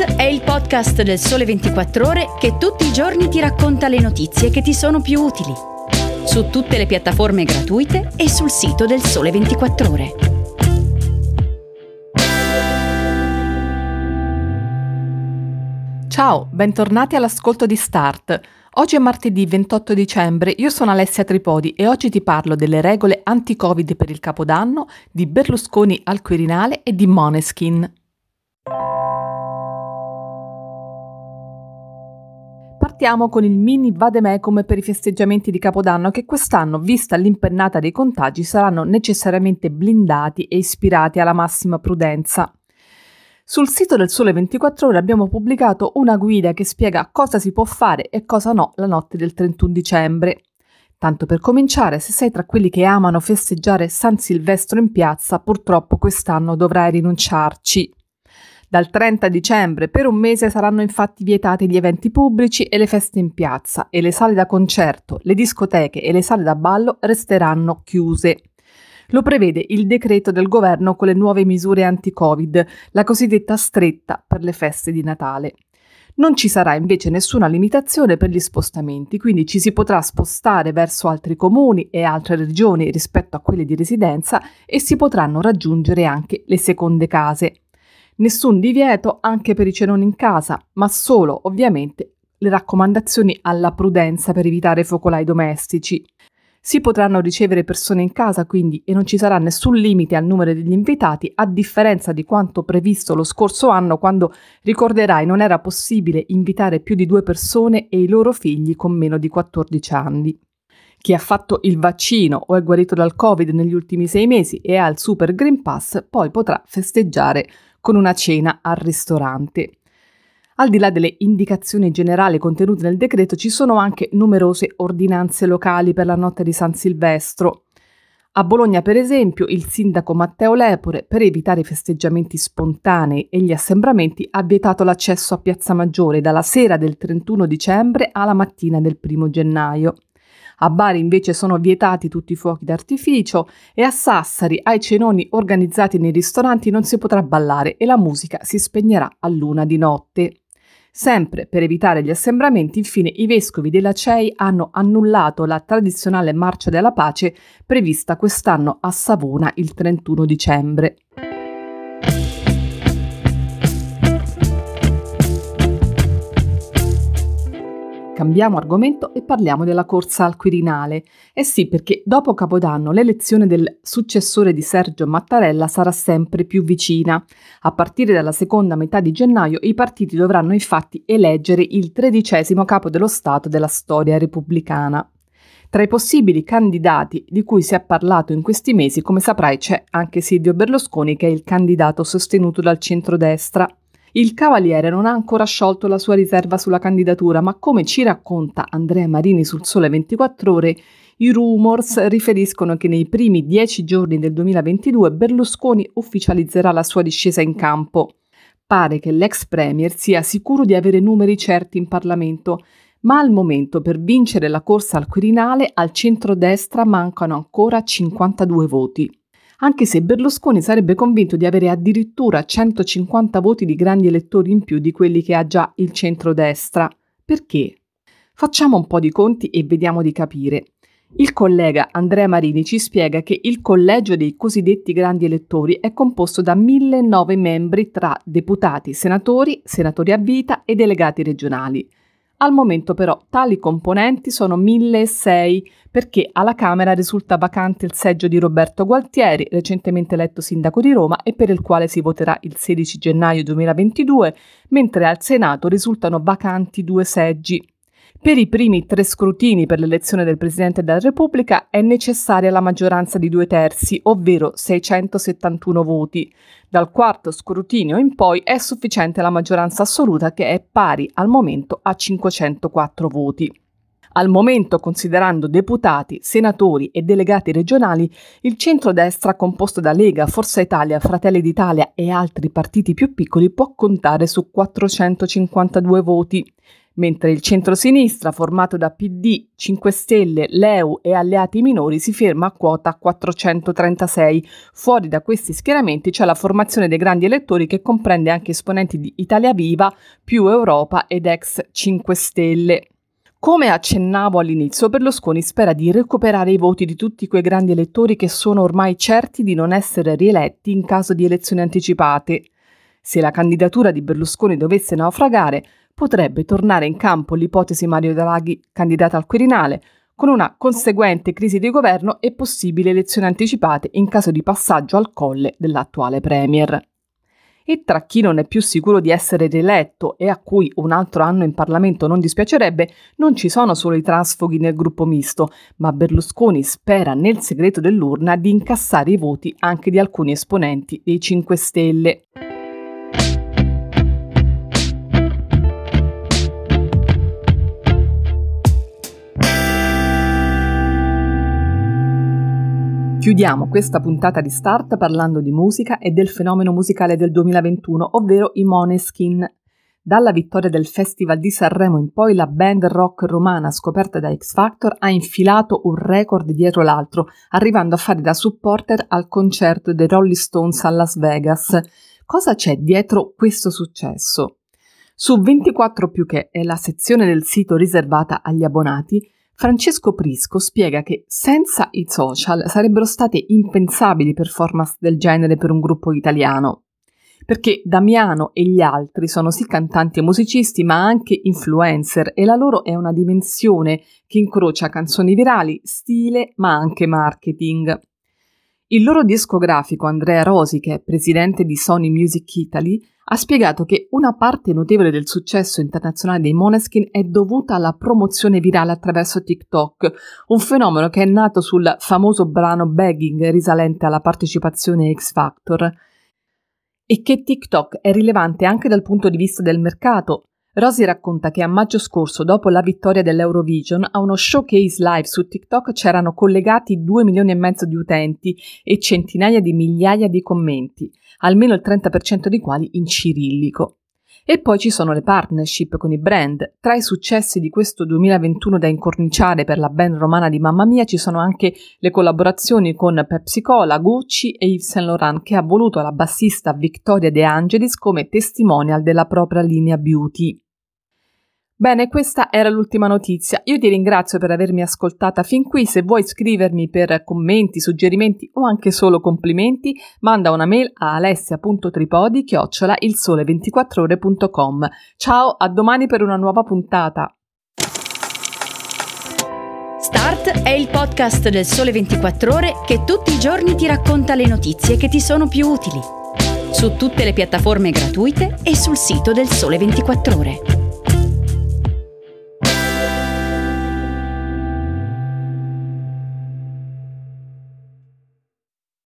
È il podcast del Sole 24 Ore che tutti i giorni ti racconta le notizie che ti sono più utili. Su tutte le piattaforme gratuite e sul sito del Sole 24 Ore. Ciao, bentornati all'ascolto di Start. Oggi è martedì 28 dicembre, io sono Alessia Tripodi e oggi ti parlo delle regole anti-Covid per il Capodanno, di Berlusconi al Quirinale e di Moneskin. Partiamo con il mini vademecum per i festeggiamenti di Capodanno che quest'anno, vista l'impennata dei contagi, saranno necessariamente blindati e ispirati alla massima prudenza. Sul sito del Sole 24 Ore abbiamo pubblicato una guida che spiega cosa si può fare e cosa no la notte del 31 dicembre. Tanto per cominciare, se sei tra quelli che amano festeggiare San Silvestro in piazza, purtroppo quest'anno dovrai rinunciarci. Dal 30 dicembre per un mese saranno infatti vietati gli eventi pubblici e le feste in piazza e le sale da concerto, le discoteche e le sale da ballo resteranno chiuse. Lo prevede il decreto del governo con le nuove misure anti-Covid, la cosiddetta stretta per le feste di Natale. Non ci sarà invece nessuna limitazione per gli spostamenti, quindi ci si potrà spostare verso altri comuni e altre regioni rispetto a quelle di residenza e si potranno raggiungere anche le seconde case. Nessun divieto anche per i cenoni in casa, ma solo ovviamente le raccomandazioni alla prudenza per evitare focolai domestici. Si potranno ricevere persone in casa quindi e non ci sarà nessun limite al numero degli invitati, a differenza di quanto previsto lo scorso anno quando, ricorderai, non era possibile invitare più di due persone e i loro figli con meno di 14 anni. Chi ha fatto il vaccino o è guarito dal Covid negli ultimi sei mesi e ha il Super Green Pass poi potrà festeggiare con una cena al ristorante. Al di là delle indicazioni generali contenute nel decreto, ci sono anche numerose ordinanze locali per la notte di San Silvestro. A Bologna, per esempio, il sindaco Matteo Lepore, per evitare i festeggiamenti spontanei e gli assembramenti, ha vietato l'accesso a Piazza Maggiore dalla sera del 31 dicembre alla mattina del 1 gennaio. A Bari invece sono vietati tutti i fuochi d'artificio e a Sassari ai cenoni organizzati nei ristoranti non si potrà ballare e la musica si spegnerà a luna di notte. Sempre per evitare gli assembramenti, infine i vescovi della CEI hanno annullato la tradizionale Marcia della Pace prevista quest'anno a Savona il 31 dicembre. Cambiamo argomento e parliamo della corsa al Quirinale. Eh sì, perché dopo Capodanno l'elezione del successore di Sergio Mattarella sarà sempre più vicina. A partire dalla seconda metà di gennaio i partiti dovranno infatti eleggere il tredicesimo capo dello Stato della storia repubblicana. Tra i possibili candidati di cui si è parlato in questi mesi, come saprai, c'è anche Silvio Berlusconi, che è il candidato sostenuto dal centrodestra. Il Cavaliere non ha ancora sciolto la sua riserva sulla candidatura, ma come ci racconta Andrea Marini sul Sole 24 Ore, i rumors riferiscono che nei primi dieci giorni del 2022 Berlusconi ufficializzerà la sua discesa in campo. Pare che l'ex premier sia sicuro di avere numeri certi in Parlamento, ma al momento per vincere la corsa al Quirinale al centro-destra mancano ancora 52 voti anche se Berlusconi sarebbe convinto di avere addirittura 150 voti di grandi elettori in più di quelli che ha già il centrodestra. Perché? Facciamo un po' di conti e vediamo di capire. Il collega Andrea Marini ci spiega che il collegio dei cosiddetti grandi elettori è composto da 1009 membri tra deputati, senatori, senatori a vita e delegati regionali. Al momento però tali componenti sono 1006 perché alla Camera risulta vacante il seggio di Roberto Gualtieri, recentemente eletto sindaco di Roma e per il quale si voterà il 16 gennaio 2022, mentre al Senato risultano vacanti due seggi. Per i primi tre scrutini per l'elezione del Presidente della Repubblica è necessaria la maggioranza di due terzi, ovvero 671 voti. Dal quarto scrutinio in poi è sufficiente la maggioranza assoluta che è pari al momento a 504 voti. Al momento, considerando deputati, senatori e delegati regionali, il centrodestra composto da Lega, Forza Italia, Fratelli d'Italia e altri partiti più piccoli può contare su 452 voti, mentre il centrosinistra, formato da PD, 5 Stelle, Leu e alleati minori, si ferma a quota 436. Fuori da questi schieramenti c'è la formazione dei grandi elettori che comprende anche esponenti di Italia Viva, più Europa ed ex 5 Stelle. Come accennavo all'inizio, Berlusconi spera di recuperare i voti di tutti quei grandi elettori che sono ormai certi di non essere rieletti in caso di elezioni anticipate. Se la candidatura di Berlusconi dovesse naufragare, potrebbe tornare in campo l'ipotesi Mario Draghi candidata al Quirinale, con una conseguente crisi di governo e possibili elezioni anticipate in caso di passaggio al colle dell'attuale Premier e tra chi non è più sicuro di essere rieletto e a cui un altro anno in Parlamento non dispiacerebbe, non ci sono solo i trasfughi nel gruppo misto, ma Berlusconi spera nel segreto dell'urna di incassare i voti anche di alcuni esponenti dei 5 Stelle. Chiudiamo questa puntata di Start parlando di musica e del fenomeno musicale del 2021, ovvero i Moneskin. Dalla vittoria del Festival di Sanremo in poi la band rock romana scoperta da X Factor ha infilato un record dietro l'altro, arrivando a fare da supporter al concerto dei Rolling Stones a Las Vegas. Cosa c'è dietro questo successo? Su 24 più che è la sezione del sito riservata agli abbonati, Francesco Prisco spiega che senza i social sarebbero state impensabili performance del genere per un gruppo italiano, perché Damiano e gli altri sono sì cantanti e musicisti, ma anche influencer e la loro è una dimensione che incrocia canzoni virali, stile, ma anche marketing. Il loro discografico Andrea Rosi, che è presidente di Sony Music Italy, ha spiegato che una parte notevole del successo internazionale dei Moneskin è dovuta alla promozione virale attraverso TikTok, un fenomeno che è nato sul famoso brano Begging risalente alla partecipazione X Factor e che TikTok è rilevante anche dal punto di vista del mercato, Rosy racconta che a maggio scorso, dopo la vittoria dell'Eurovision, a uno showcase live su TikTok c'erano collegati 2 milioni e mezzo di utenti e centinaia di migliaia di commenti, almeno il 30% dei quali in cirillico. E poi ci sono le partnership con i brand. Tra i successi di questo 2021 da incorniciare per la band romana di Mamma Mia ci sono anche le collaborazioni con Pepsi Cola, Gucci e Yves Saint Laurent che ha voluto la bassista Victoria De Angelis come testimonial della propria linea beauty. Bene, questa era l'ultima notizia. Io ti ringrazio per avermi ascoltata fin qui. Se vuoi scrivermi per commenti, suggerimenti o anche solo complimenti, manda una mail a alessia.tripodi chiocciola ilsole24ore.com. Ciao, a domani per una nuova puntata. Start è il podcast del Sole 24 Ore che tutti i giorni ti racconta le notizie che ti sono più utili. Su tutte le piattaforme gratuite e sul sito del Sole 24 Ore.